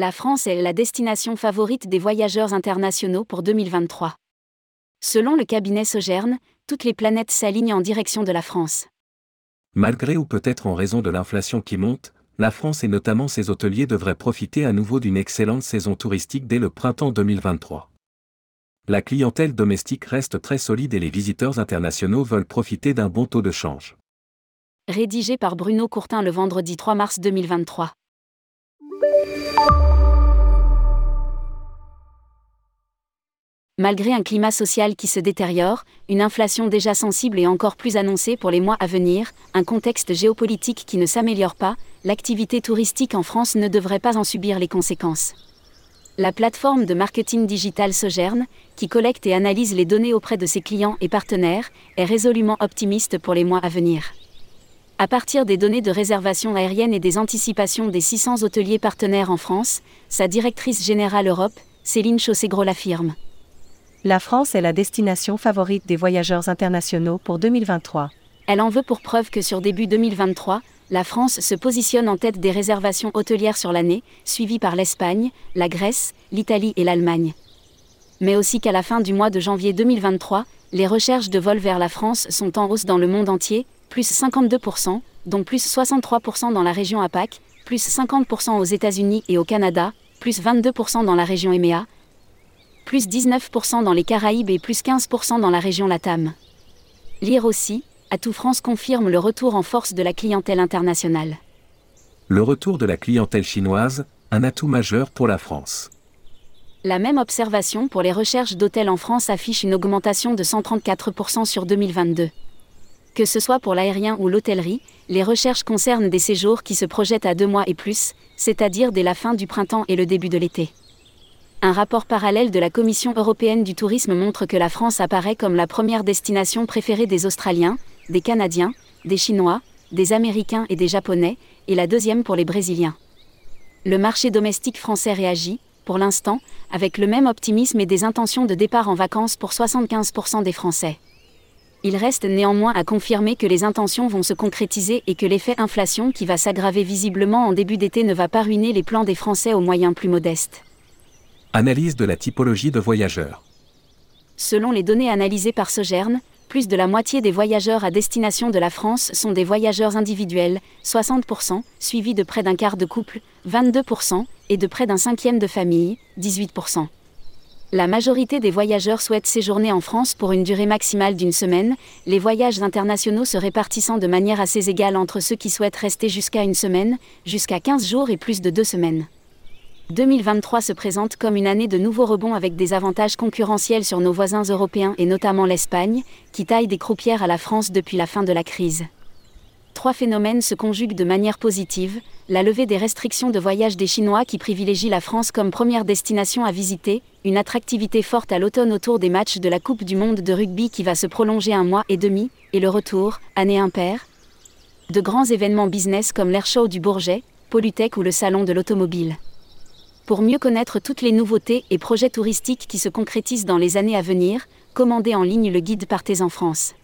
La France est la destination favorite des voyageurs internationaux pour 2023. Selon le cabinet Sogerne, toutes les planètes s'alignent en direction de la France. Malgré ou peut-être en raison de l'inflation qui monte, la France et notamment ses hôteliers devraient profiter à nouveau d'une excellente saison touristique dès le printemps 2023. La clientèle domestique reste très solide et les visiteurs internationaux veulent profiter d'un bon taux de change. Rédigé par Bruno Courtin le vendredi 3 mars 2023. Malgré un climat social qui se détériore, une inflation déjà sensible et encore plus annoncée pour les mois à venir, un contexte géopolitique qui ne s'améliore pas, l'activité touristique en France ne devrait pas en subir les conséquences. La plateforme de marketing digital Sogerne, qui collecte et analyse les données auprès de ses clients et partenaires, est résolument optimiste pour les mois à venir. À partir des données de réservation aérienne et des anticipations des 600 hôteliers partenaires en France, sa directrice générale Europe, Céline Chaussegros l'affirme. La France est la destination favorite des voyageurs internationaux pour 2023. Elle en veut pour preuve que sur début 2023, la France se positionne en tête des réservations hôtelières sur l'année, suivie par l'Espagne, la Grèce, l'Italie et l'Allemagne. Mais aussi qu'à la fin du mois de janvier 2023, les recherches de vol vers la France sont en hausse dans le monde entier, plus 52%, dont plus 63% dans la région APAC, plus 50% aux États-Unis et au Canada, plus 22% dans la région EMEA, plus 19% dans les Caraïbes et plus 15% dans la région LATAM. Lire aussi, Atout France confirme le retour en force de la clientèle internationale. Le retour de la clientèle chinoise, un atout majeur pour la France. La même observation pour les recherches d'hôtels en France affiche une augmentation de 134% sur 2022. Que ce soit pour l'aérien ou l'hôtellerie, les recherches concernent des séjours qui se projettent à deux mois et plus, c'est-à-dire dès la fin du printemps et le début de l'été. Un rapport parallèle de la Commission européenne du tourisme montre que la France apparaît comme la première destination préférée des Australiens, des Canadiens, des Chinois, des Américains et des Japonais, et la deuxième pour les Brésiliens. Le marché domestique français réagit, pour l'instant, avec le même optimisme et des intentions de départ en vacances pour 75% des Français. Il reste néanmoins à confirmer que les intentions vont se concrétiser et que l'effet inflation qui va s'aggraver visiblement en début d'été ne va pas ruiner les plans des Français aux moyens plus modestes. Analyse de la typologie de voyageurs. Selon les données analysées par Sogerne, plus de la moitié des voyageurs à destination de la France sont des voyageurs individuels, 60%, suivis de près d'un quart de couple, 22%, et de près d'un cinquième de famille, 18%. La majorité des voyageurs souhaitent séjourner en France pour une durée maximale d'une semaine, les voyages internationaux se répartissant de manière assez égale entre ceux qui souhaitent rester jusqu'à une semaine, jusqu'à 15 jours et plus de deux semaines. 2023 se présente comme une année de nouveaux rebonds avec des avantages concurrentiels sur nos voisins européens et notamment l'Espagne, qui taille des croupières à la France depuis la fin de la crise. Trois phénomènes se conjuguent de manière positive, la levée des restrictions de voyage des Chinois qui privilégient la France comme première destination à visiter, une attractivité forte à l'automne autour des matchs de la Coupe du Monde de rugby qui va se prolonger un mois et demi, et le retour, année impaire, de grands événements business comme l'Air Show du Bourget, Polytech ou le Salon de l'Automobile. Pour mieux connaître toutes les nouveautés et projets touristiques qui se concrétisent dans les années à venir, commandez en ligne le guide Partez en France.